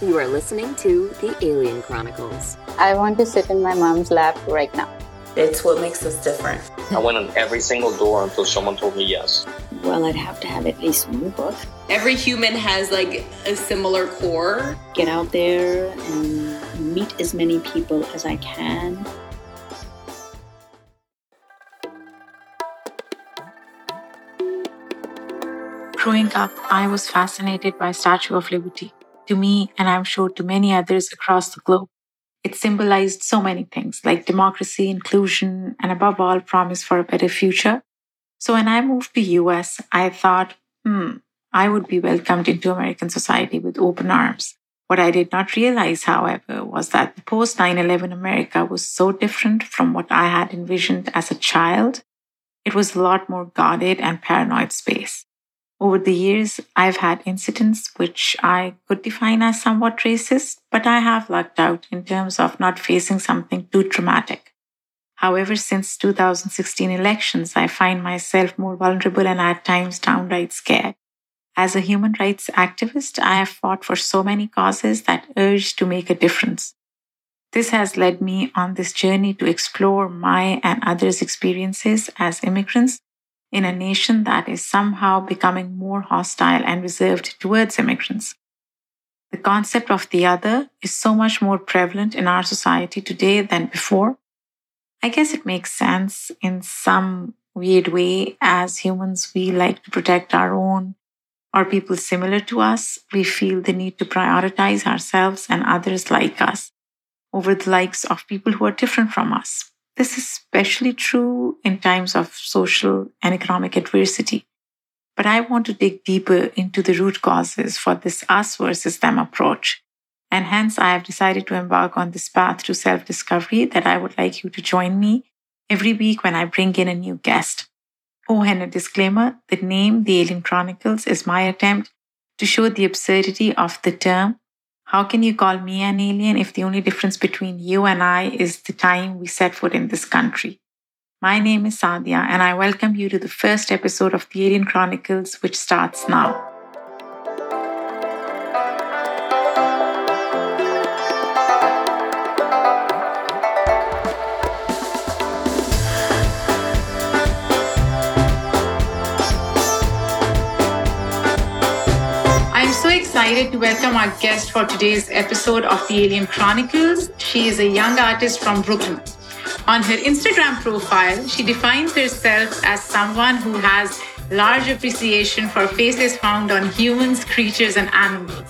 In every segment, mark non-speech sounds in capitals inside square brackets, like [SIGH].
You are listening to The Alien Chronicles. I want to sit in my mom's lap right now. It's what makes us different. I went on every single door until someone told me yes. Well, I'd have to have at least one book. Every human has like a similar core. Get out there and meet as many people as I can. Growing up, I was fascinated by Statue of Liberty. To me, and I'm sure to many others across the globe, it symbolized so many things like democracy, inclusion, and above all, promise for a better future. So when I moved to US, I thought, hmm, I would be welcomed into American society with open arms. What I did not realize, however, was that the post 9 11 America was so different from what I had envisioned as a child. It was a lot more guarded and paranoid space. Over the years, I've had incidents which I could define as somewhat racist, but I have lucked out in terms of not facing something too traumatic. However, since 2016 elections, I find myself more vulnerable and at times downright scared. As a human rights activist, I have fought for so many causes that urge to make a difference. This has led me on this journey to explore my and others' experiences as immigrants in a nation that is somehow becoming more hostile and reserved towards immigrants. The concept of the other is so much more prevalent in our society today than before. I guess it makes sense in some weird way. As humans, we like to protect our own or people similar to us. We feel the need to prioritize ourselves and others like us over the likes of people who are different from us. This is especially true in times of social and economic adversity. But I want to dig deeper into the root causes for this us versus them approach. And hence, I have decided to embark on this path to self discovery that I would like you to join me every week when I bring in a new guest. Oh, and a disclaimer the name The Alien Chronicles is my attempt to show the absurdity of the term how can you call me an alien if the only difference between you and I is the time we set foot in this country? My name is Saadia, and I welcome you to the first episode of the Alien Chronicles, which starts now. Excited to welcome our guest for today's episode of the Alien Chronicles. She is a young artist from Brooklyn. On her Instagram profile, she defines herself as someone who has large appreciation for faces found on humans, creatures, and animals.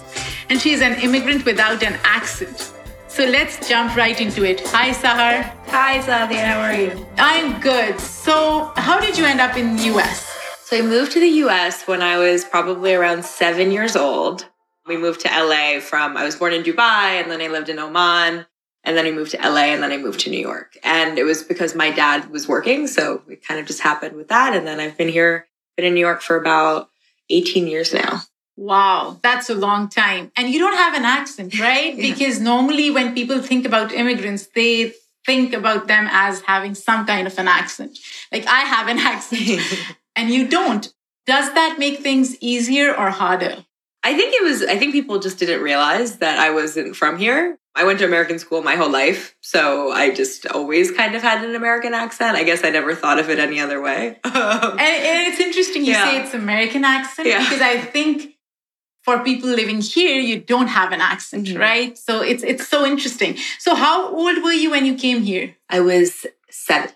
And she is an immigrant without an accent. So let's jump right into it. Hi, Sahar. Hi, Saadia. How are you? I'm good. So, how did you end up in the US? So I moved to the US when I was probably around seven years old. We moved to LA from, I was born in Dubai and then I lived in Oman. And then I moved to LA and then I moved to New York. And it was because my dad was working. So it kind of just happened with that. And then I've been here, been in New York for about 18 years now. Wow, that's a long time. And you don't have an accent, [LAUGHS] right? yeah. Because normally when people think about immigrants, they think about them as having some kind of an accent. Like I have an accent [LAUGHS] and you don't. Does that make things easier or harder? I think it was, I think people just didn't realize that I wasn't from here. I went to American school my whole life. So I just always kind of had an American accent. I guess I never thought of it any other way. [LAUGHS] and, and, it's interesting you yeah. say it's American accent yeah. because I think for people living here, you don't have an accent, mm-hmm. right? So it's it's so interesting. So how old were you when you came here? I was seven.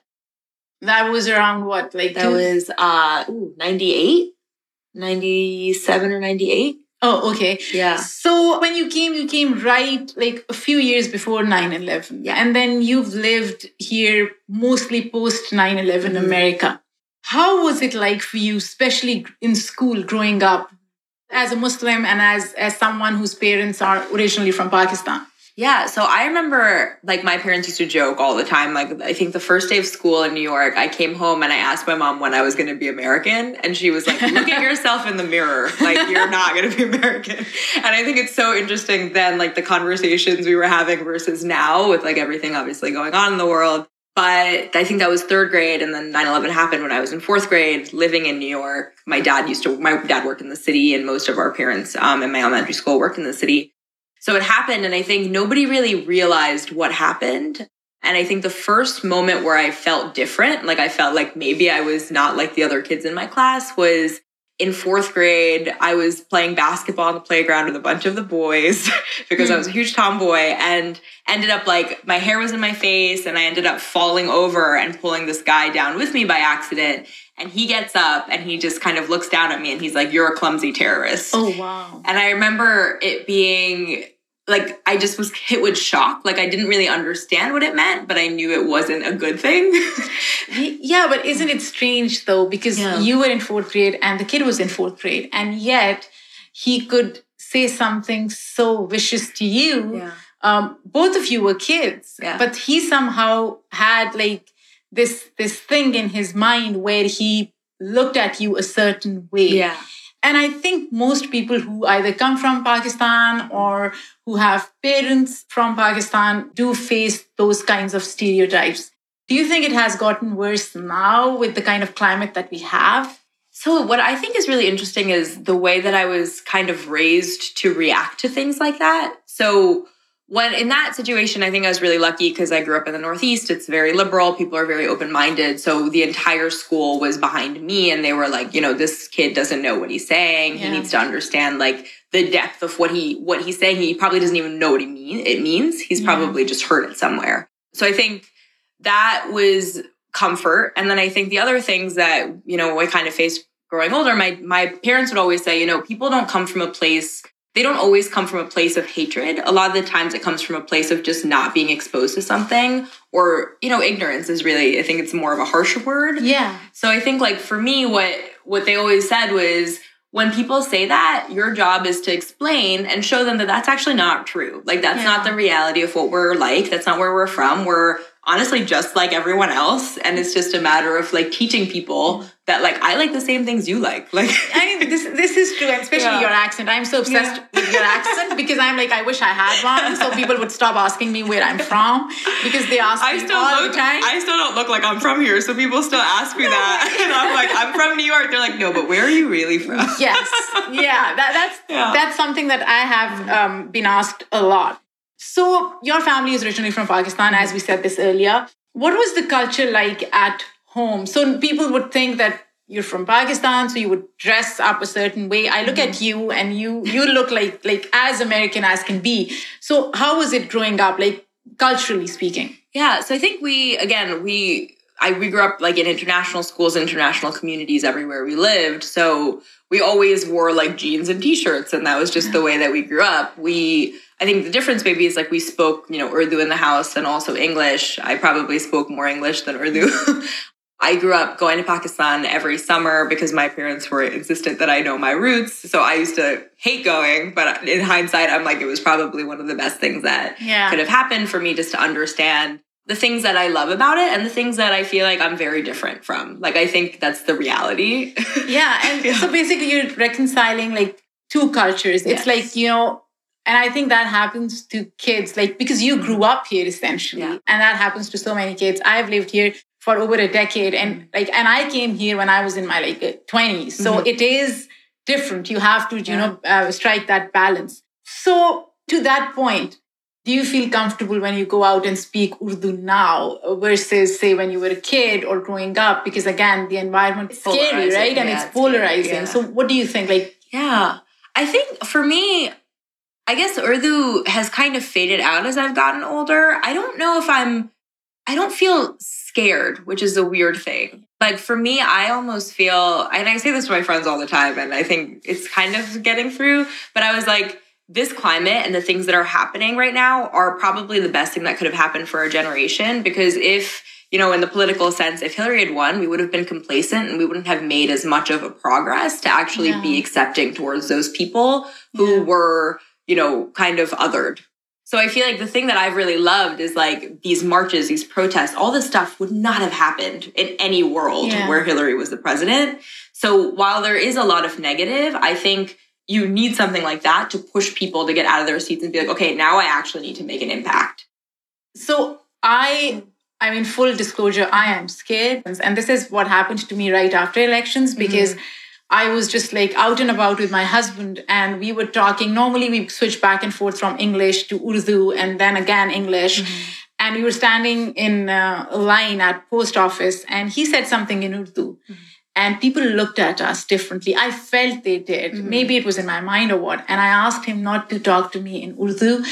That was around what? Like that two? was uh 98, 97 or 98. Oh, okay. Yeah. So when you came, you came right like a few years before 9 11. Yeah. And then you've lived here mostly post 9 11 mm-hmm. America. How was it like for you, especially in school growing up as a Muslim and as, as someone whose parents are originally from Pakistan? Yeah. So I remember like my parents used to joke all the time. Like I think the first day of school in New York, I came home and I asked my mom when I was going to be American. And she was like, look at yourself in the mirror. Like you're not going to be American. And I think it's so interesting then like the conversations we were having versus now with like everything obviously going on in the world. But I think that was third grade. And then 9 11 happened when I was in fourth grade living in New York. My dad used to, my dad worked in the city and most of our parents um, in my elementary school worked in the city. So it happened, and I think nobody really realized what happened. And I think the first moment where I felt different, like I felt like maybe I was not like the other kids in my class, was in fourth grade. I was playing basketball on the playground with a bunch of the boys [LAUGHS] because I was a hmm. huge tomboy and ended up like my hair was in my face and I ended up falling over and pulling this guy down with me by accident. And he gets up and he just kind of looks down at me and he's like, You're a clumsy terrorist. Oh, wow. And I remember it being like I just was hit with shock. Like I didn't really understand what it meant, but I knew it wasn't a good thing. [LAUGHS] Yeah, but isn't it strange though? Because Yeah. you were in fourth grade and the kid was in fourth grade, and yet he could say something so vicious to you. Um, both of you were kids, Yeah. but he somehow had like this this thing in his mind where he looked at you a certain way. Yeah. And I think most people who either come from Pakistan or who have parents from Pakistan do face those kinds of stereotypes. Do you think it has gotten worse now with the kind of climate that we have? So, what I think is really interesting is the way that I was kind of raised to react to things like that. So, when in that situation, I think I was really lucky because I grew up in the Northeast. It's very liberal. People are very open minded. So, the entire school was behind me and they were like, you know, this kid doesn't know what he's saying. He needs to understand like the depth of what he what he's saying. He probably doesn't even know what he mean it means. He's Yeah. probably just heard it somewhere. So, I think that was comfort. And then I think the other things that, you know, I kind of faced growing older, my my parents would always say, you know, people don't come from a place they don't always come from a place of hatred. A lot of the times it comes from a place of just not being exposed to something or, you know, ignorance is really I think it's more of a harsher word. Yeah. So I think like for me what what they always said was when people say that, your job is to explain and show them that that's actually not true. Like that's not the reality of what we're like. That's not where we're from. We're honestly just like everyone else and it's just a matter of like teaching people that like I like the same things you like. [LAUGHS] Like I mean, this this is true, and especially Yeah. your accent. I'm so obsessed with your accent [LAUGHS] because I'm like, I wish I had one, so people would stop asking me where I'm from because they ask I me still all look the time. I still don't look like I'm from here, so people still ask me that. [LAUGHS] And I'm like, I'm from New York. They're like, no, but where are you really from? yes yeah that, that's Yeah. that's something that i have um, been asked a lot so your family is originally from pakistan as we said this earlier. What was the culture like at home? So people would think that you're from pakistan so you would dress up a certain way. I look at mm-hmm. you and you you look like like as american as can be. So how was it growing up like culturally speaking? Yeah, so I think we again we I we grew up like in international schools, international communities everywhere we lived. So we always wore like jeans and t-shirts, and that was just the way that we grew up. We I think the difference maybe is like we spoke you know Urdu in the house and also English. I probably spoke more English than Urdu. [LAUGHS] I grew up going to Pakistan every summer because my parents were insistent that I know my roots. So I used to hate going, but in hindsight, I'm like, it was probably one of the best things that Yeah. could have happened for me just to understand the things that I love about it and the things that I feel like I'm very different from. Like, I think that's the reality. yeah [LAUGHS] and Yeah. so basically you're reconciling like two cultures it's Yes. like you know and i think that happens to kids like because you grew up here essentially Yeah. and that happens to so many kids i've lived here for over a decade and like and i came here when i was in my like uh, 20s so Mhm. it is different you have to you Yeah. know uh, strike that balance so to that point do you feel comfortable when you go out and speak Urdu now versus, say, when you were a kid or growing up? Because again, the environment is scary, Polarizing, right? And yeah, it's it's scary, polarizing. yeah. So, what do you think? Like, Yeah. I think for me, I guess Urdu has kind of faded out as I've gotten older. I don't know if I'm, I don't feel scared, which is a weird thing. Like for me, I almost feel, and I say this to my friends all the time, and I think it's kind of getting through, but I was like, this climate and the things that are happening right now are probably the best thing that could have happened for our generation because if you know in the political sense if hillary had won we would have been complacent and we wouldn't have made as much of a progress to actually be accepting towards those people who Yeah. were you know kind of othered so i feel like the thing that i've really loved is like these marches these protests all this stuff would not have happened in any world Yeah. where hillary was the president so while there is a lot of negative i think you need something like that to push people to get out of their seats and be like, okay, now I actually need to make an impact. so I, I mean, full disclosure, I am scared. And this is what happened to me right after elections mm-hmm. because I was just like out and about with my husband, and we were talking. Normally, we switch back and forth from English to Urdu and then again English. Mm-hmm. And we were standing in uh, a line at post office, and he said something in Urdu. Mm-hmm. And people looked at us differently. I felt they did. Mm-hmm. Maybe it was in my mind or what. And I asked him not to talk to me in Urdu,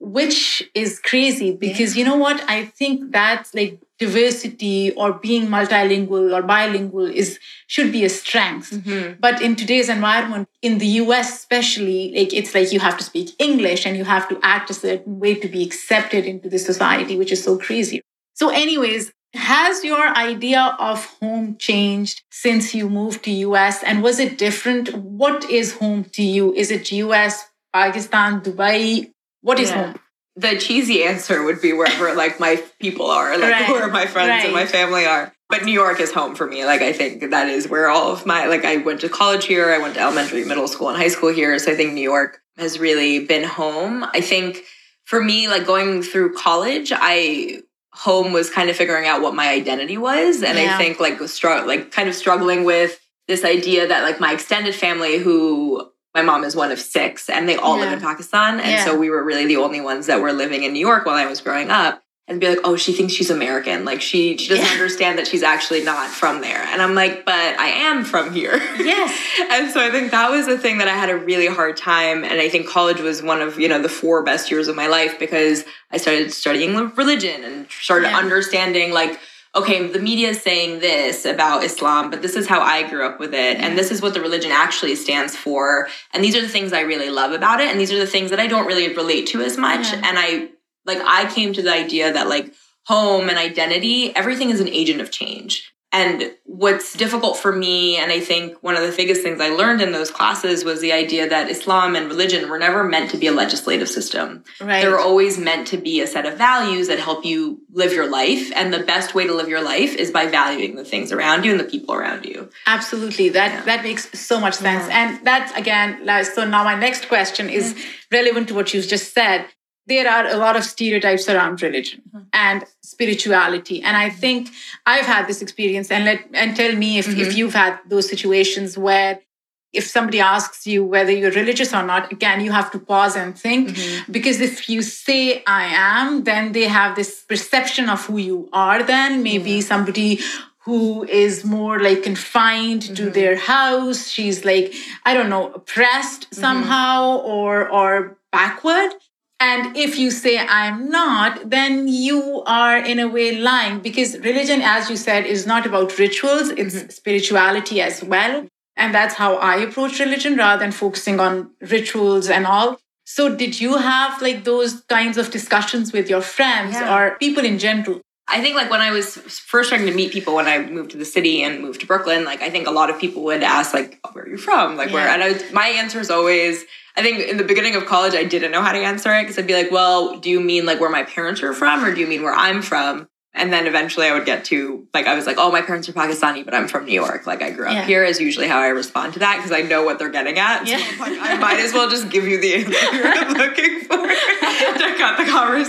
which is crazy because you know what? I think that's like diversity or being multilingual or bilingual is should be a strength. Mm-hmm. But in today's environment, in the US especially, like it's like you have to speak English and you have to act a certain way to be accepted into the society, which is so crazy. So, anyways, has your idea of home changed since you moved to US and was it different? What is home to you? Is it US, Pakistan, Dubai? What is Yeah. home? the cheesy answer would be wherever [LAUGHS] like my people are, like Right. where my friends and my family are. But New York is home for me. Like I think that is where all of my like I went to college here, I went to elementary, middle school, and high school here. So I think New York has really been home. I think for me, like going through college, I home was kind of figuring out what my identity was. And Yeah. I think like str- like kind of struggling with this idea that like my extended family who my mom is one of six and they all live in Pakistan. And Yeah. so we were really the only ones that were living in New York while I was growing up. And be like, oh, she thinks she's American. Like she she doesn't Yeah. understand that she's actually not from there. And I'm like, but I am from here. Yes. [LAUGHS] and so I think that was the thing that I had a really hard time. And I think college was one of, you know, the four best years of my life because I started studying religion and started Yeah. understanding like, okay, the media is saying this about Islam, but this is how I grew up with it. And this is what the religion actually stands for. And these are the things I really love about it. And these are the things that I don't really relate to as much. Yeah. And I, like, I came to the idea that, like, home and identity, everything is an agent of change. And what's difficult for me, and I think one of the biggest things I learned in those classes was the idea that Islam and religion were never meant to be a legislative system. Right. They were always meant to be a set of values that help you live your life. And the best way to live your life is by valuing the things around you and the people around you. Absolutely. That that makes so much sense. And that again, so now my next question is relevant to what you've just said. There are a lot of stereotypes around religion hmm. and spirituality. And I hmm. think I've had this experience and let and tell me if, if mm-hmm. you've had those situations where if somebody asks you whether you're religious or not, again, you have to pause and think mm-hmm. because if you say I am, then they have this perception of who you are, then. Maybe mm-hmm. somebody who is more like confined to their house. She's like, I don't know, oppressed somehow or or backward. And if you say I'm not, then you are in a way lying because religion, as you said, is not about rituals, it's mm-hmm. spirituality as well. And that's how I approach religion rather than focusing on rituals and all. So, did you have like those kinds of discussions with your friends Yeah. or people in general? I think like when I was first starting to meet people when I moved to the city and moved to Brooklyn, like I think a lot of people would ask like, oh, "Where are you from?" Like where, and I, my answer is always. I think in the beginning of college, I didn't know how to answer it because I'd be like, "Well, do you mean like where my parents are from, or do you mean where I'm from?" And then eventually, I would get to like I was like, "Oh, my parents are Pakistani, but I'm from New York. Like I grew up Yeah. here." Is usually how I respond to that because I know what they're getting at. So Yeah. Like, I might as well just give you the answer I'm [LAUGHS] looking for to cut the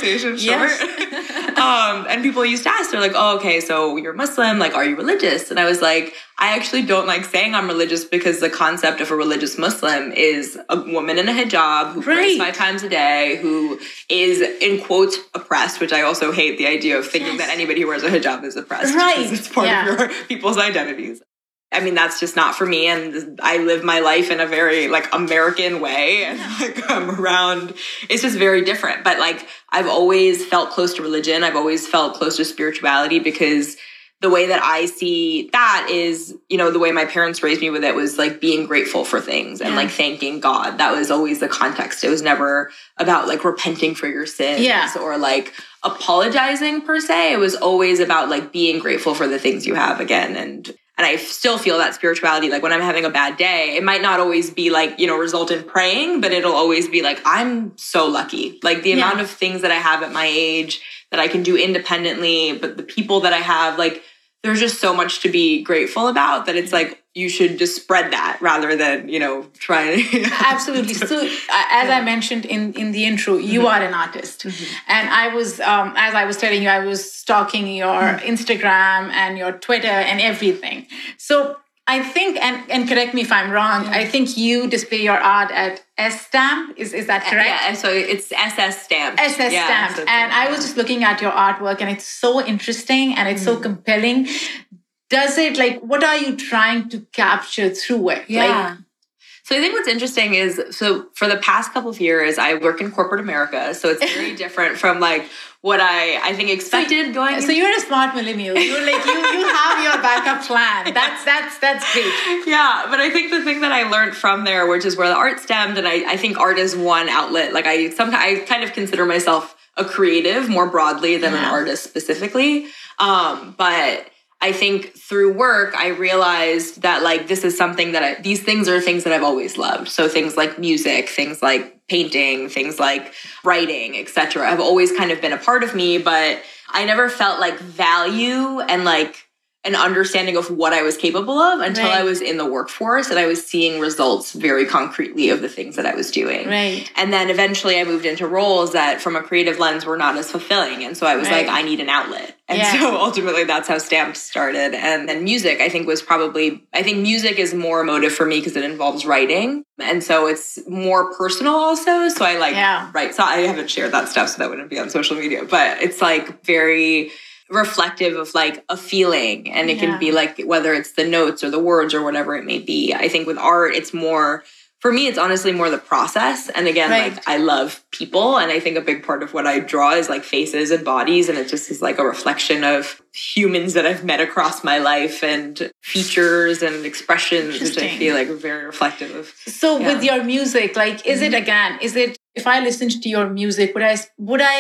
conversation short. Yes. [LAUGHS] um, and people used to ask, they're like, "Oh, okay, so you're Muslim. Like, are you religious?" And I was like, "I actually don't like saying I'm religious because the concept of a religious Muslim is a woman in a hijab who prays five times a day, who is in quotes oppressed, which I also hate the idea of thinking that anybody who wears a hijab is oppressed. Right. because It's part Yeah. of your [LAUGHS] people's identities. I mean, that's just not for me. And I live my life in a very like American way. And [LAUGHS] like I'm around, it's just very different. But like I've always felt close to religion. I've always felt close to spirituality because the way that I see that is, you know, the way my parents raised me with it was like being grateful for things and Yeah. like thanking God. That was always the context. It was never about like repenting for your sins Yeah. or like apologizing per se. It was always about like being grateful for the things you have again. And and I still feel that spirituality. Like when I'm having a bad day, it might not always be like, you know, result in praying, but it'll always be like, I'm so lucky. Like the Yeah. amount of things that I have at my age that I can do independently, but the people that I have, like, there's just so much to be grateful about that it's like you should just spread that rather than, you know, try and [LAUGHS] Absolutely. So, uh, as I mentioned in in the intro, you are an artist, and I was, um, as I was telling you, I was stalking your Instagram and your Twitter and everything. So. I think, and, and correct me if I'm wrong, I think you display your art at S Stamp. Is, is that correct? Yeah, so it's SS stamp. SS yeah, Stamp. so and I was just looking at your artwork and it's so interesting and it's so Mm. compelling. Does it, like, what are you trying to capture through it? Yeah. Like, so I think what's interesting is so for the past couple of years, I work in corporate America, so it's very [LAUGHS] different from like what I I think expected going. so you're a smart millennial. You're like, you, you have your backup plan. That's, that's, that's great. yeah, but I think the thing that I learned from there, which is where the art stemmed, and I, I think art is one outlet. Like I sometimes I kind of consider myself a creative more broadly than an artist specifically. Um, but I think through work, I realized that like this is something that I, these things are things that I've always loved. So things like music, things like painting, things like writing, etc. have always kind of been a part of me, but I never felt like value and like an understanding of what I was capable of until Right. I was in the workforce and I was seeing results very concretely of the things that I was doing. Right. And then eventually I moved into roles that from a creative lens were not as fulfilling. And so I was Right. like, I need an outlet. And Yeah. so [LAUGHS] ultimately that's how Stamped started. And then music, I think, was probably, I think music is more emotive for me because it involves writing. And so it's more personal also. So I like Yeah. write. So I haven't shared that stuff, so that wouldn't be on social media. But it's like very reflective of like a feeling and it Yeah. can be like whether it's the notes or the words or whatever it may be i think with art it's more for me it's honestly more the process and again Right. like i love people and i think a big part of what i draw is like faces and bodies and it just is like a reflection of humans that i've met across my life and features and expressions which i feel like very reflective of So Yeah. with your music, like, is it mm-hmm. again? Is it if I listened to your music, would I would I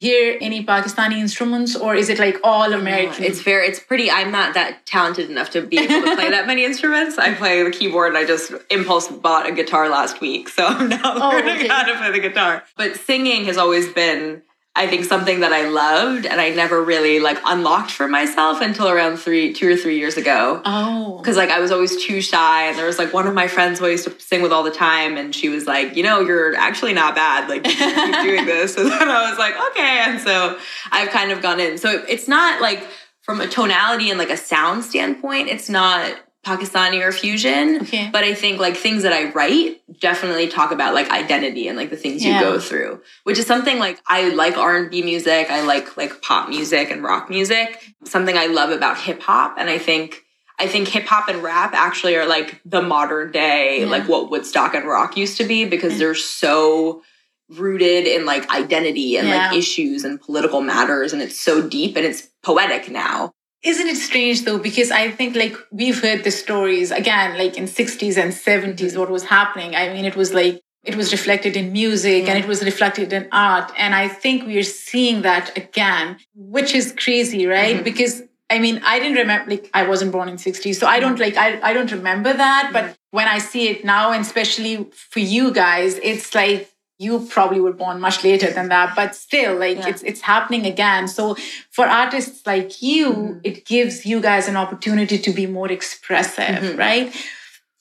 hear any Pakistani instruments, or is it like all American? It's fair. it's pretty. I'm not that talented enough to be able to play that many instruments. I play the keyboard and I just impulse bought a guitar last week. So I'm now Oh, learning okay. how to play the guitar. But singing has always been, I think, something that I loved and I never really like unlocked for myself until around three, two or three years ago. oh, Because like I was always too shy, and there was like one of my friends who I used to sing with all the time, and she was like, "You know, you're actually not bad. Like keep [LAUGHS] doing this." [LAUGHS] And then I was like, "Okay." And so I've kind of gone in. So it's not like from a tonality and like a sound standpoint, it's not Pakistani or fusion. Okay. But I think like things that I write definitely talk about like identity and like the things Yeah. you go through, which is something like I like R and B music. I like like pop music and rock music. Something I love about hip hop, and I think. I think hip hop and rap actually are like the modern day, Yeah. like what Woodstock and rock used to be, because they're so rooted in like identity and Yeah. like issues and political matters, and it's so deep and it's poetic now. Isn't it strange though? Because I think like we've heard the stories again, like in 60s and 70s, what was happening. I mean, it was like it was reflected in music and it was reflected in art. And I think we're seeing that again, which is crazy, right? Mhm. Because I mean, I didn't remember like I wasn't born in 60s. So I don't like I, I don't remember that. But when I see it now, and especially for you guys, it's like you probably were born much later than that but still like Yeah. it's it's happening again so for artists like you it gives you guys an opportunity to be more expressive Mhm. right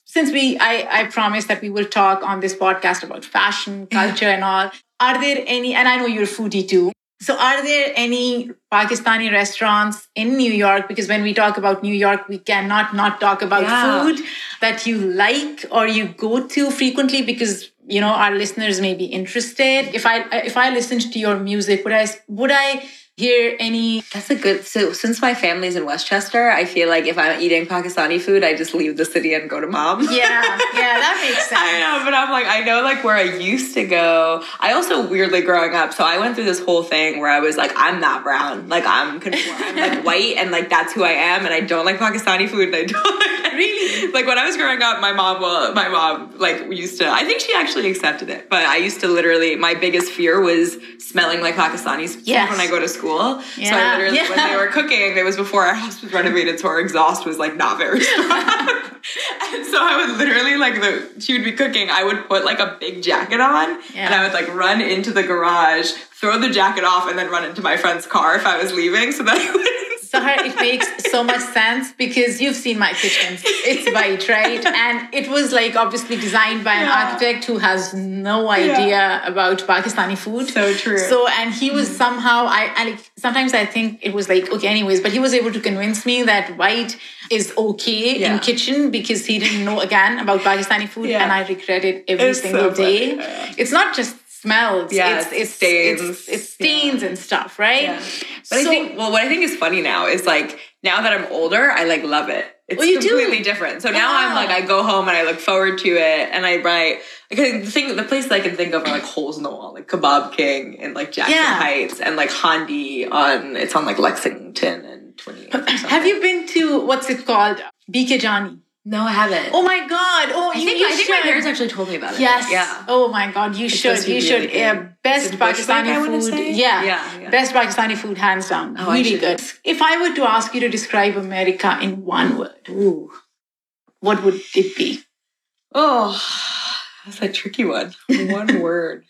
since we I, I promised that we will talk on this podcast about fashion [LAUGHS] culture and all are there any and i know you're a foodie too so are there any pakistani restaurants in new york because when we talk about new york we cannot not talk about Yeah. food that you like or you go to frequently because you know our listeners may be interested. If i if i listened to your music would i would i hear any That's a good. So since my family's in Westchester, I feel like if I'm eating Pakistani food, I just leave the city and go to mom. yeah yeah that makes [LAUGHS] sense I know, but I'm like, I know like where I used to go. I also weirdly growing up, so I went through this whole thing where I was like, I'm not brown, like I'm conform- I'm like [LAUGHS] white, and like that's who I am, and I don't like Pakistani food, and I don't like, Really? like when I was growing up, my mom, well, my mom like used to. I think she actually accepted it, but I used to literally. My biggest fear was smelling like Pakistani food Yes. when I go to school. So Yeah. I literally, when they were cooking, it was before our house was renovated, so our exhaust was like not very [LAUGHS] strong. and so I would literally like the she would be cooking, I would put like a big jacket on Yeah. and I would like run into the garage, throw the jacket off, and then run into my friend's car if I was leaving so that I wouldn't Sahar, it makes so much sense because you've seen my kitchens. It's white, right? And it was like obviously designed by an Yeah. architect who has no idea about Pakistani food. So true. So, and he was mm. somehow, I, I like, sometimes I think it was like, okay, anyways, but he was able to convince me that white is okay Yeah. in kitchen because he didn't know again about Pakistani food. Yeah. And I regret it every It's so single day. yeah. It's not just smells. Yeah, it's, it's stains. It's, it's stains and stuff, right? Yeah. But I think, well, what I think is funny now is like now that I'm older, I like love it. It's Oh, you do? completely different. So now I'm like, I go home and I look forward to it, and I write. Because the thing, the places I can think of are like holes in the wall, like Kebab King and like Jackson Yeah. Heights, and like Handi on. It's on like Lexington and 28th. or Have you been to what's it called? BK Jani. No, I haven't. Oh my God! Oh, I you, think you I think my parents actually told me about it. Yes. Yeah. Oh my God! You should. supposed to be You really should. Yeah, best Is it Bushwick, Pakistani food. Yeah. Yeah, yeah. Best Pakistani food, hands down. Oh, really good. If I were to ask you to describe America in one word, Ooh. what would it be? Oh, that's a tricky one. One [LAUGHS] word.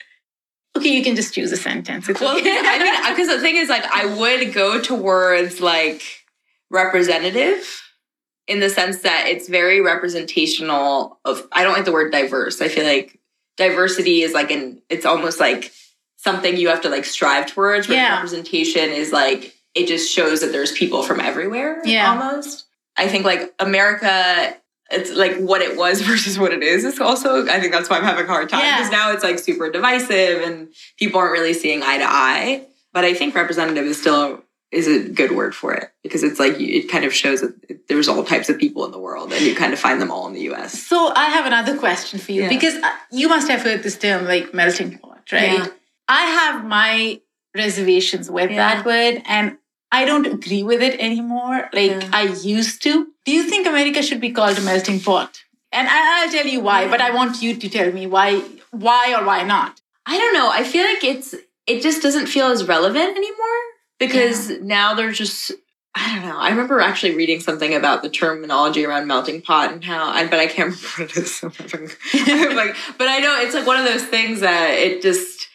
Okay, you can just choose a sentence. It's Well, okay. I mean, because the thing is, like, I would go towards like representative in the sense that it's very representational of. I don't like the word diverse. I feel like diversity is like an. It's almost like something you have to like strive towards. Yeah. representation is like it just shows that there's people from everywhere. Yeah. almost. I think like America. It's like what it was [LAUGHS] versus what it is. It's also, I think that's why I'm having a hard time Yeah. because now it's like super divisive and people aren't really seeing eye to eye. But I think representative is still is a good word for it because it's like it kind of shows that there's all types of people in the world and you kind of find them all in the U.S. So I have another question for you Yeah. because uh, you must have heard this term like melting pot, right? Yeah. I have my reservations with Yeah. that word and I don't agree with it anymore like. I used to. Do you think America should be called a melting pot? And I, I'll tell you why, but I want you to tell me why why or why not. I don't know. I feel like it's it just doesn't feel as relevant anymore because now there's just I don't know. I remember actually reading something about the terminology around melting pot and how I but I can't [LAUGHS] remember what it is. So I'm having- I'm like, but I know it's like one of those things that it just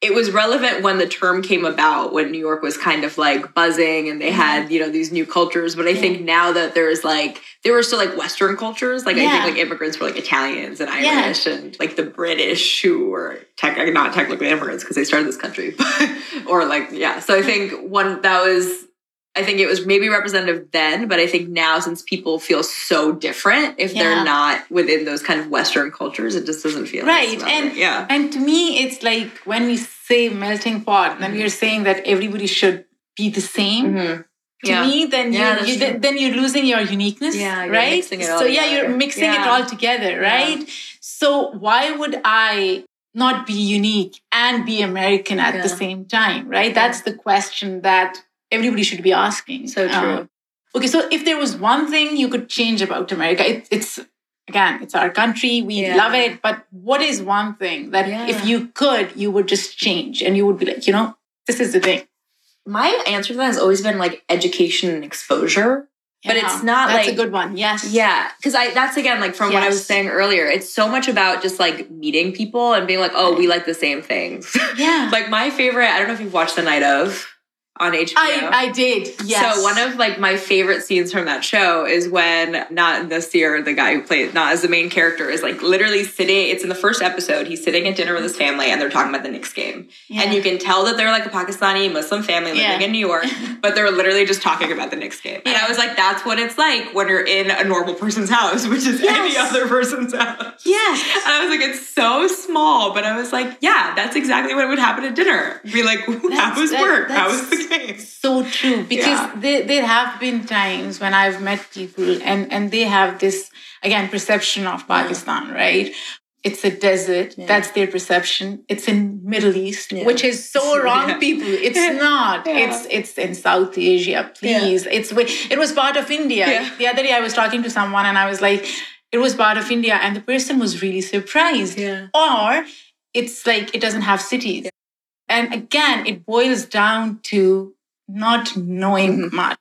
it was relevant when the term came about when New York was kind of like buzzing and they mm-hmm. had you know these new cultures. But I think now that there's like there were still like Western cultures. Like I think like immigrants were like Italians and Yeah. Irish and like the British who were tech not technically immigrants because they started this country, [LAUGHS] or like yeah. So I think one that was. I think it was maybe representative then, but I think now since people feel so different, if Yeah. they're not within those kind of Western cultures, it just doesn't feel Right. And yeah. and to me it's like when we say melting pot, then we're saying that everybody should be the same. Mhm. To Yeah. me, then Yeah, you, you then, you're losing your uniqueness, Yeah, you're right? mixing it all so yeah, you're together. mixing it all together, right? So why would I not be unique and be American at the same time, right? That's the question that everybody should be asking. So true. Um, okay, so if there was one thing you could change about America, it, it's again, it's our country, we Yeah. love it, but what is one thing that Yeah. if you could, you would just change and you would be like, you know, this is the thing. My answer to that has always been like education and exposure. But it's not like. that's a good one. Yes. Yeah, because I that's again like from what I was saying earlier. It's so much about just like meeting people and being like, oh, we like the same things. [LAUGHS] Yeah. like my favorite. I don't know if you've watched The Night of on HBO. I, I did. Yes. So one of like my favorite scenes from that show is when not Nasir, the guy who played not as the main character, is like literally sitting. It's in the first episode. He's sitting at dinner with his family and they're talking about the Knicks game, and you can tell that they're like a Pakistani Muslim family living Yeah. in New York, [LAUGHS] but they're literally just talking about the Knicks game. And I was like, that's what it's like when you're in a normal person's house, which is any other person's house. Yes. And I was like, it's so small, but I was like, yeah, that's exactly what would happen at dinner. Be like, [LAUGHS] how was that- work? How was the So true [LAUGHS] because Yeah. there, there have been times when I've met people and, and they have this again perception of Pakistan, right? It's a desert. Yeah. That's their perception. It's in Middle East, Yeah. which is so [LAUGHS] wrong, Yeah. people. It's not. Yeah. It's it's in South Asia. Please, it's it was part of India. Yeah. The other day I was talking to someone and I was like, it was part of India, and the person was really surprised. Yeah. Or it's like it doesn't have cities. And again, it boils down to not knowing Mm-hmm. much.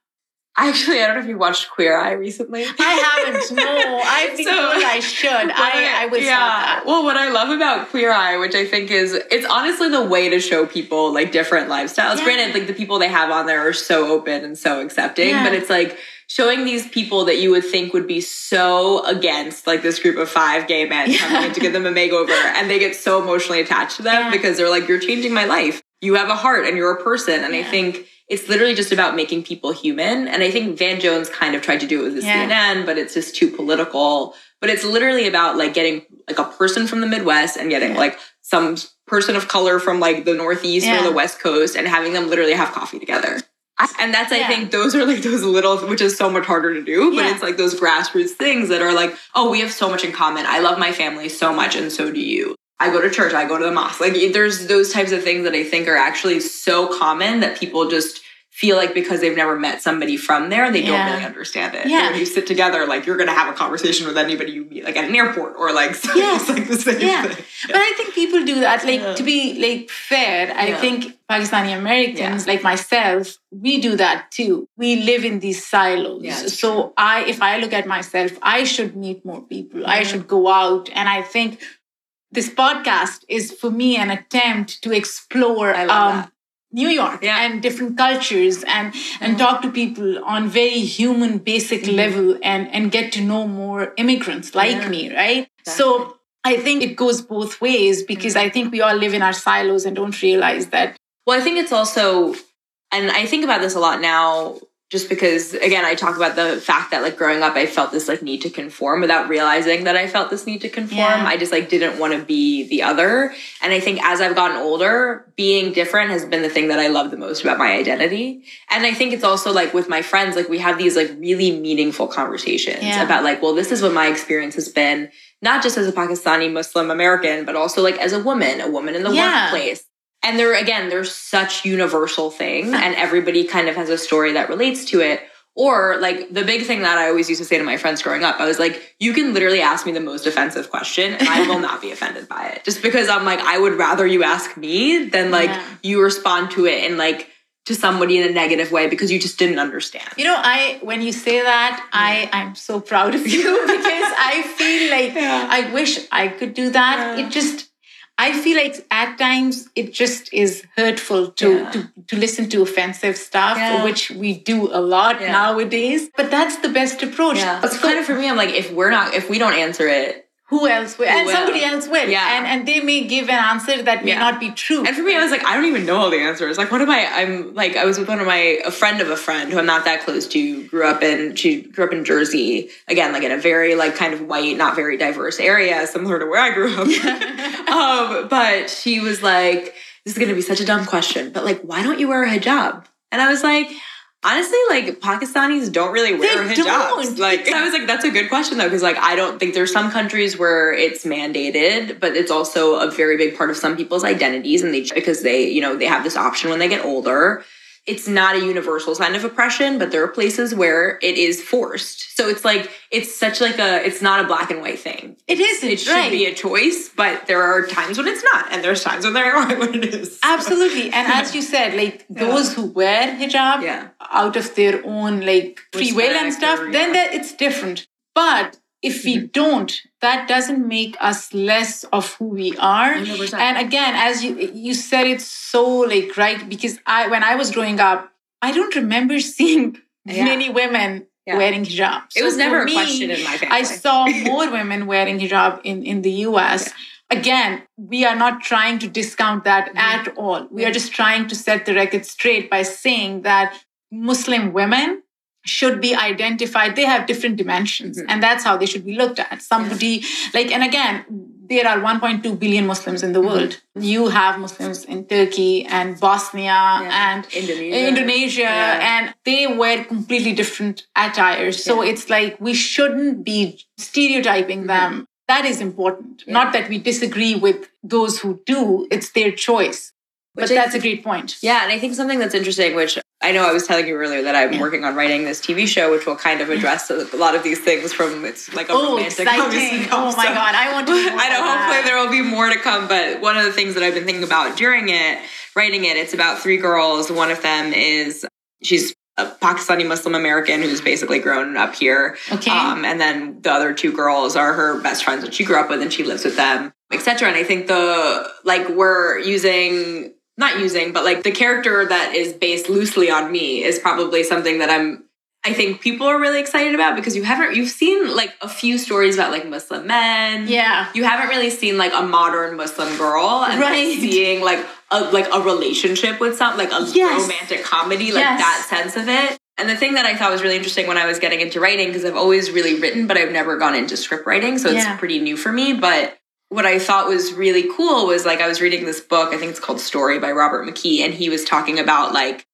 Actually, I don't know if you watched Queer Eye recently. I haven't. [LAUGHS] No, I've been So- I should. I, I yeah. Well, what I love about Queer Eye, which I think is, it's honestly the way to show people like different lifestyles. Yeah. Granted, like the people they have on there are so open and so accepting, Yeah. but it's like showing these people that you would think would be so against like this group of five gay men coming in to give them a makeover, and they get so emotionally attached to them Yeah. because they're like, "You're changing my life. You have a heart, and you're a person." And I think. It's literally just about making people human. And I think Van Jones kind of tried to do it with the Yeah. CNN, but it's just too political. But it's literally about like getting like a person from the Midwest and getting like some person of color from like the Northeast Yeah. or the West Coast and having them literally have coffee together. And that's, I think, those are like those little, which is so much harder to do, but Yeah. it's like those grassroots things that are like, oh, we have so much in common. I love my family so much, and so do you. I go to church, I go to the mosque. Like, there's those types of things that I think are actually so common that people just feel like because they've never met somebody from there, they Yeah. don't really understand it. Yeah. When you sit together, like, you're going to have a conversation with anybody you meet, like at an airport or like, [LAUGHS] Yeah. it's like the same Yeah. thing. But I think people do that. Like Yeah. to be like fair, I think Pakistani Americans, like myself, we do that too. We live in these silos. Yeah, so I if I look at myself, I should meet more people. I should go out. And I think this podcast is for me an attempt to explore I love um. New York Yeah. and different cultures and and mm-hmm. talk to people on very human basic mm-hmm. level and and get to know more immigrants like Yeah. me, right? Exactly. So I think it goes both ways because I mm-hmm. think we all live in our silos and don't realize that. Well, I think it's also, and I think about this a lot now, just because, again, I talk about the fact that like growing up, I felt this like need to conform without realizing that I felt this need to conform. Yeah. I just like didn't want to be the other. And I think as I've gotten older, being different has been the thing that I love the most about my identity. And I think it's also like with my friends, like we have these like really meaningful conversations Yeah. about like, well, this is what my experience has been, not just as a Pakistani Muslim American, but also like as a woman, a woman in the Yeah. workplace. And there again, there's such universal thing, and everybody kind of has a story that relates to it. Or like the big thing that I always used to say to my friends growing up, I was like, you can literally ask me the most offensive question and I will not be offended by it. Just because I'm like, I would rather you ask me than like Yeah. you respond to it and like to somebody in a negative way because you just didn't understand. You know, I when you say that, I I'm so proud of you [LAUGHS] because I feel like Yeah. I wish I could do that. Yeah. It just I feel like at times it just is hurtful to Yeah. to, to listen to offensive stuff, Yeah. which we do a lot Yeah. nowadays. But that's the best approach. It's kind of for me, I'm like, if we're not, if we don't answer it, who else will? and will? somebody else will. Yeah. And and they may give an answer that may Yeah. not be true. And for me, I was like, I don't even know all the answers. Like, what am I? I'm like, I was with one of my a friend of a friend who I'm not that close to. Grew up in she grew up in Jersey. Again, like in a very like kind of white, not very diverse area, similar to where I grew up. [LAUGHS] um, but she was like, "This is going to be such a dumb question, but like, why don't you wear a hijab?" And I was like. Honestly, like Pakistanis don't really wear They hijabs. don't. Like [LAUGHS] I was like, that's a good question though, because like I don't think there's some countries where it's mandated, but it's also a very big part of some people's identities, and they because they you know they have this option when they get older. It's not a universal sign of oppression, but there are places where it is forced. So it's like it's such like a it's not a black and white thing. it isn't It should right. be a choice, but there are times when it's not, and there's times when there [LAUGHS] are when it is. Absolutely. And as you said, like [LAUGHS] those who wear hijab Yeah. out of their own like free will and stuff, or- then yeah. that it's different. But if we don't, that doesn't make us less of who we are. 100%. And again, as you you said it so like right, because I when I was growing up, I don't remember [LAUGHS] seeing Yeah. many women Yeah. wearing hijab. It was never for a me, question in my family. I saw [LAUGHS] more women wearing hijab in, in the US. Again, we are not trying to discount that Mm-hmm. at all. We are just trying to set the record straight by saying that Muslim women should be identified. They have different dimensions, Mhm. and that's how they should be looked at. Somebody, like, and again, there are 1.2 billion Muslims in the Mm-hmm. world. You have Muslims in Turkey and Bosnia and Indonesia. Indonesia, Yeah. and they wear completely different attires. So Yeah. it's like we shouldn't be stereotyping them. That is important. Yeah. Not that we disagree with those who do, it's their choice. Which but I that's a great point. Yeah, and I think something that's interesting, which I know I was telling you earlier that I'm Yeah. working on writing this TV show, which will kind of address a lot of these things from it's like a romantic. Oh, romantic exciting. Oh my so- God, I want to I know. about Hopefully, that. there will be more to come. But one of the things that I've been thinking about during it, writing it, it's about three girls. One of them is she's a Pakistani Muslim American who's basically grown up here. Okay. Um, and then the other two girls are her best friends that she grew up with and she lives with them, etc. And I think the like we're using not using, but like the character that is based loosely on me is probably something that I'm I think people are really excited about because you haven't you've seen like a few stories about like Muslim men. Yeah. You haven't really seen like a modern Muslim girl and like, Right. seeing like a like a relationship with some like a Yes. romantic comedy, like Yes. that sense of it. And the thing that I thought was really interesting when I was getting into writing, because I've always really written, but I've never gone into script writing. So it's Yeah. pretty new for me. But what I thought was really cool was like I was reading this book, I think it's called Story by Robert McKee, and he was talking about like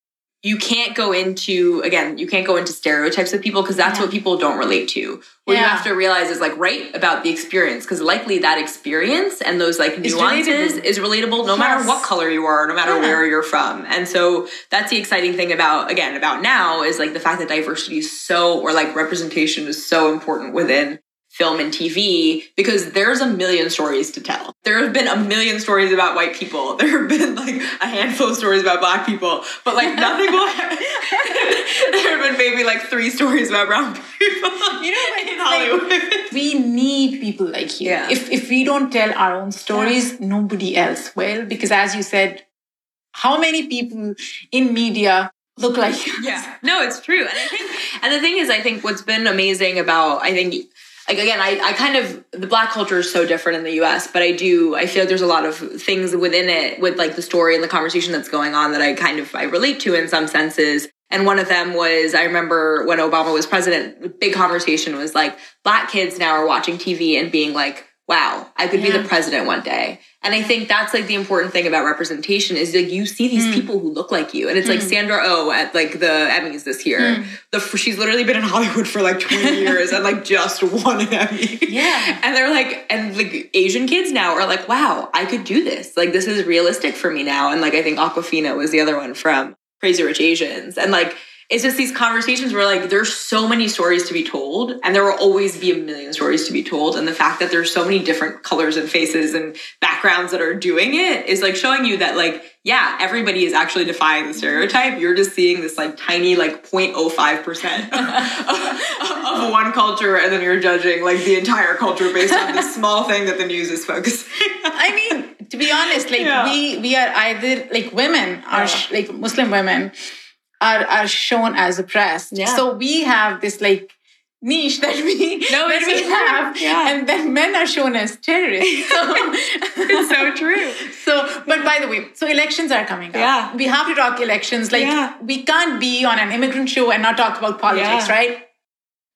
you can't go into again, you can't go into stereotypes of people because that's Yeah. what people don't relate to. What you have to realize is like write about the experience because likely that experience and those like nuances relatable. is relatable no matter what color you are, no matter Yeah. where you're from. And so that's the exciting thing about again about now is like the fact that diversity is so or like representation is so important within film and TV because there's a million stories to tell. There have been a million stories about white people. [LAUGHS] There have been like a handful of stories about black people, but like nothing will. happen. [LAUGHS] there have been maybe like three stories about brown [LAUGHS] people. You know, but in it's like- Hollywood. we need people like you. Yeah. If if we don't tell our own stories, nobody else will. Because as you said, how many people in media look like you? Yeah. No, it's true. And I think and the thing is I think what's been amazing about I think like again, I, I kind of the black culture is so different in the US, but I do I feel there's a lot of things within it with like the story and the conversation that's going on that I kind of I relate to in some senses. And one of them was I remember when Obama was president, the big conversation was like black kids now are watching TV and being like, wow, I could be the president one day. And I think that's like the important thing about representation is like you see these hmm. people who look like you. And it's like hmm. Sandra Oh at like the Emmys this year. Hmm. The she's literally been in Hollywood for like 20 [LAUGHS] years and like just won an Emmy. Yeah. [LAUGHS] And they're like, and like Asian kids now are like, wow, I could do this. Like this is realistic for me now. And like I think Awkwafina was the other one from Crazy Rich Asians. And like it's just these conversations where like there's so many stories to be told and there will always be a million stories to be told and the fact that there's so many different colors and faces and backgrounds that are doing it is like showing you that like yeah everybody is actually defying the stereotype. You're just seeing this like tiny like 0.05% of, [LAUGHS] of one culture and then you're judging like the entire culture based on this small thing that the news is focusing I mean, to be honest, like Yeah. we we are either like women are sh- like Muslim women are are shown as oppressed. Yeah. So we have this like niche that we [LAUGHS] No, that we have, Yeah. and then men are shown as terrorists. [LAUGHS] So, it's so true [LAUGHS] so, but by the way, so elections are coming up. Yeah. we have to talk elections. Like Yeah. we can't be on an immigrant show and not talk about politics, Yeah. right?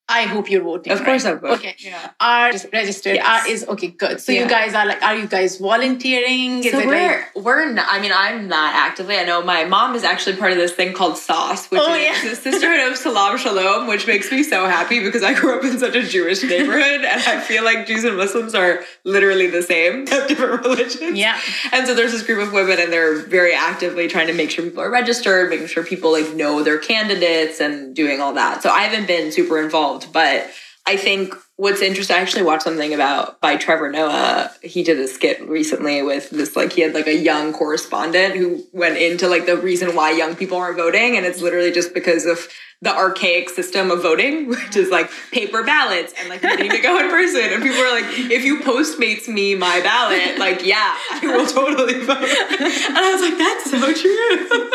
I hope you're voting. Of course right? I would. Okay. Yeah. Are registered. Yes. Are, is okay. Good. So Yeah. you guys are like, are you guys volunteering? Is so it we're like, we're not, I mean I'm not actively. I know my mom is actually part of this thing called Sauce, which Oh, is yeah. the sisterhood of Salaam Shalom, which makes me so happy because I grew up in such a Jewish neighborhood, and I feel like Jews and Muslims are literally the same, [LAUGHS] have different religions. Yeah. And so there's this group of women, and they're very actively trying to make sure people are registered, making sure people like know their candidates, and doing all that. So I haven't been super involved, but I think what's interesting, I actually watched something about by Trevor Noah. He did a skit recently with this, like, he had like a young correspondent who went into like the reason why young people aren't voting. And it's literally just because of the archaic system of voting, [LAUGHS] which is like paper ballots and like needing to go in person. And people are like, if you postmates me my ballot, like, yeah, I will totally vote. And I was like, that's so true.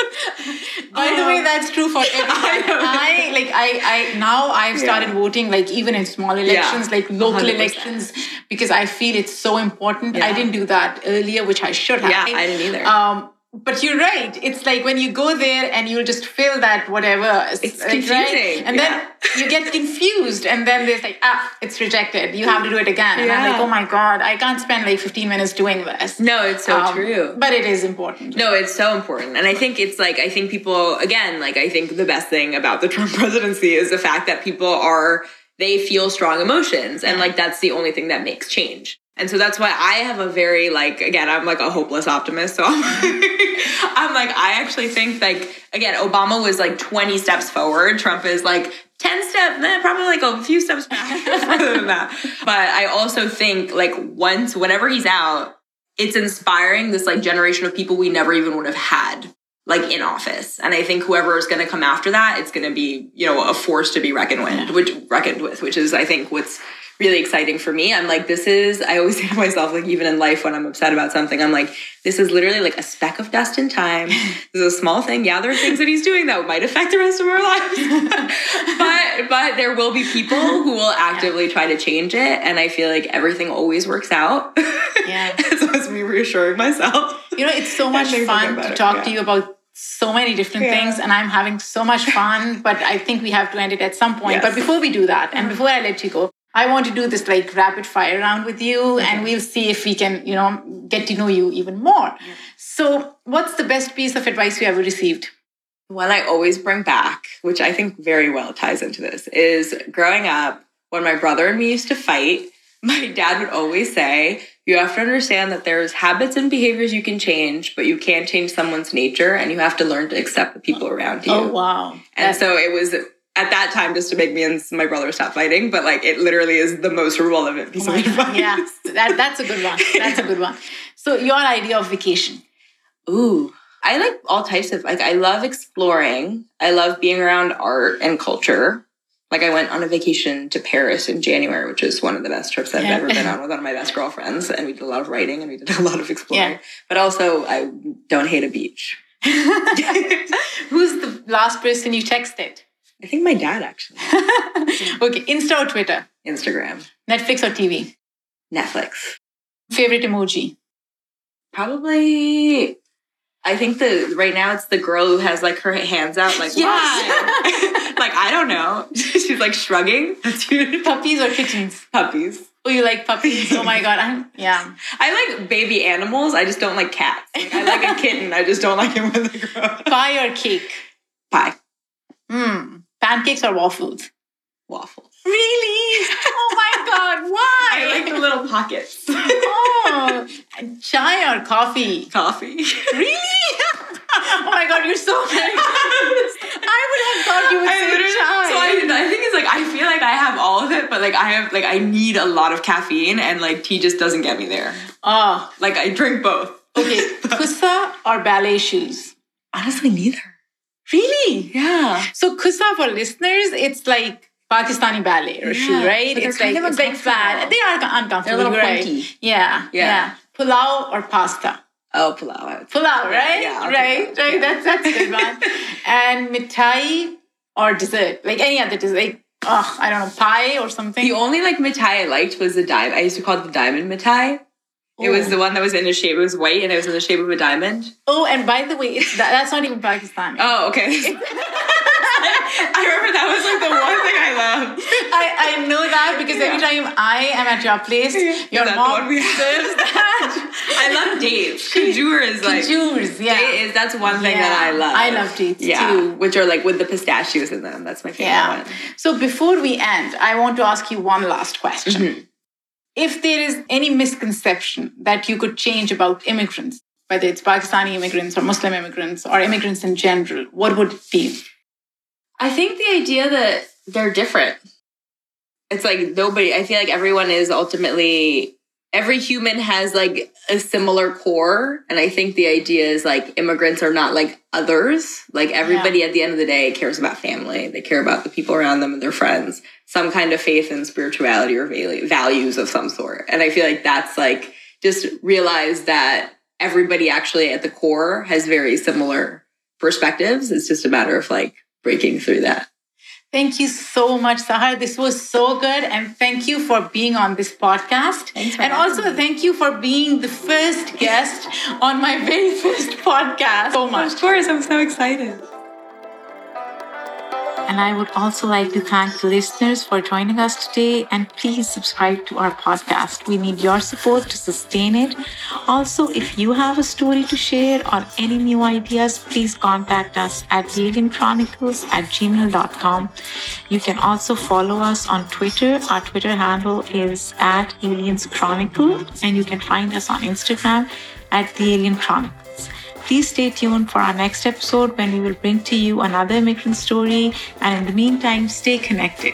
By the way, um, that's true for everyone. [LAUGHS] I. I, like I I now I've started Yeah. voting like even in small elections, like local 100%. elections, because I feel it's so important. I didn't do that earlier, which I should have. Yeah, I didn't either. Um, but you're right. It's like when you go there and you'll just fill that whatever. It's like, confusing, And yeah. then you get [LAUGHS] confused, and then there's like, ah, it's rejected. You have to do it again. And I'm like, oh my god, I can't spend like 15 minutes doing this. no, it's so Um, true. But it is important. No, it's so important. And I think it's like, I think people, again, like, I think the best thing about the Trump [LAUGHS] presidency is the fact that people are, they feel strong emotions. And like, that's the only thing that makes change. And so that's why I have a very, like, again, I'm like a hopeless optimist. So [LAUGHS] I'm, I'm like, I actually think, like, again, Obama was like 20 steps forward. Trump is like 10 steps, eh, probably like a few steps back [LAUGHS] than that. But I also think, like, once, whenever he's out, it's inspiring this like generation of people we never even would have had like in office. And I think whoever is going to come after that, it's going to be, you know, a force to be reckoned with, which reckoned with, which is I think what's really exciting for me. I'm like, this is, I always [LAUGHS] say to myself, like, even in life when I'm upset about something, I'm like, this is literally like a speck of dust in time. [LAUGHS] this is a small thing. Yeah, there are things that he's doing that might affect the rest of our lives. [LAUGHS] but, but there will be people who will actively try to change it. And I feel like everything always works out. Yeah. so it's me reassuring myself. You know, it's so much fun to talk yeah. to you about so many different Yeah. things, and I'm having so much [LAUGHS] fun. but I think we have to end it at some point. Yes. Mm-hmm. But before we do that, and before I let you go, I want to do this like rapid fire round with you, and we'll see if we can, you know, get to know you even more. So, what's the best piece of advice you ever received? One I always bring back, which I think very well ties into this, is growing up when my brother and me used to fight. My dad would always say, You have to understand that there's habits and behaviors you can change, but you can't change someone's nature, and you have to learn to accept the people around you. Oh wow! And That's- so it was at that time just to make me and my brother stop fighting, but like it literally is the most relevant piece Oh of advice. yeah, that, that's a good one. That's a good one. So, your idea of vacation? Ooh, I like all types of like I love exploring. I love being around art and culture. Like I went on a vacation to Paris in January, which is one of the best trips I've Yeah. ever been [LAUGHS] on with one of my best girlfriends, and we did a lot of writing and we did a lot of exploring. Yeah. But also, I don't hate a beach. [LAUGHS] Who's the last person you texted? I think my dad actually. [LAUGHS] okay, Insta or Twitter? Instagram, Netflix or TV? Netflix, Favorite emoji? probably. I think the right now it's the girl who has like her hands out, like Yes. Like I don't know. [LAUGHS] She's like shrugging. [LAUGHS] Puppies or kittens? Puppies. Oh, you like puppies? Oh my god! I'm, yeah. [LAUGHS] I like baby animals. I just don't like cats. Like, I like a kitten. I just don't like him when they grow up. Pie or cake? Pie. Hmm. Pancakes or waffles? Waffles. Really? Oh my god! Why? I like the little pockets. oh, chai or coffee? Coffee. Really? oh my god! You're so very. I would have thought you would I say chai. so I, I think it's like I feel like I have all of it, but like I have like I need a lot of caffeine, and like tea just doesn't get me there. oh, Like I drink both. okay. [LAUGHS] Khussa or ballet shoes? Honestly, neither. Really? Yeah. So khussa for listeners, it's like Pakistani ballet or shoe, right? It's kind like of it's like flat. uncomfortable. They are uncomfortable. They're a little right. funky. Yeah, yeah, Yeah. Pulao or pasta? Oh, pulao. Pulao, right? yeah, right, that. right. Yeah. That's that's a good one. [LAUGHS] and mithai or dessert, like any other dessert, like oh, I don't know, pie or something. The only like mithai I liked was the diamond. I used to call it the diamond mithai. It was Oh. the one that was in the shape. It was white and it was in the shape of a diamond. oh, and by the way, it's that, that's not even Pakistani. Oh, okay. [LAUGHS] I remember that was like the one thing I loved. I, I know that because every time I am at your place, your mom serves that. I love dates. Khajoor is [LAUGHS] like Khajoors, yeah. date is that's one thing that I love. I love dates yeah, too. which are like with the pistachios in them. That's my favorite Yeah. one. So before we end, I want to ask you one last question. Mm-hmm. If there is any misconception that you could change about immigrants, whether it's Pakistani immigrants or Muslim immigrants or immigrants in general, what would it be? I think the idea that they're different. It's like nobody, I feel like everyone is ultimately, every human has like a similar core. And I think the idea is like immigrants are not like others. Like everybody at the end of the day cares about family, they care about the people around them and their friends, some kind of faith and spirituality or values of some sort. And I feel like that's like just realize that everybody actually at the core has very similar perspectives. It's just a matter of like breaking through that. Thank you so much, Sahar. This was so good. And thank you for being on this podcast. And also, thank you for being the first guest on my very [LAUGHS] first podcast. So much. Of course, I'm so excited. And I would also like to thank the listeners for joining us today. And please subscribe to our podcast. We need your support to sustain it. Also, if you have a story to share or any new ideas, please contact us at alienchronicles at gmail.com. You can also follow us on Twitter. Our Twitter handle is at Aliens Chronicle, and you can find us on Instagram at The Alien Chronicles. Please stay tuned for our next episode when we will bring to you another immigrant story. And in the meantime, stay connected.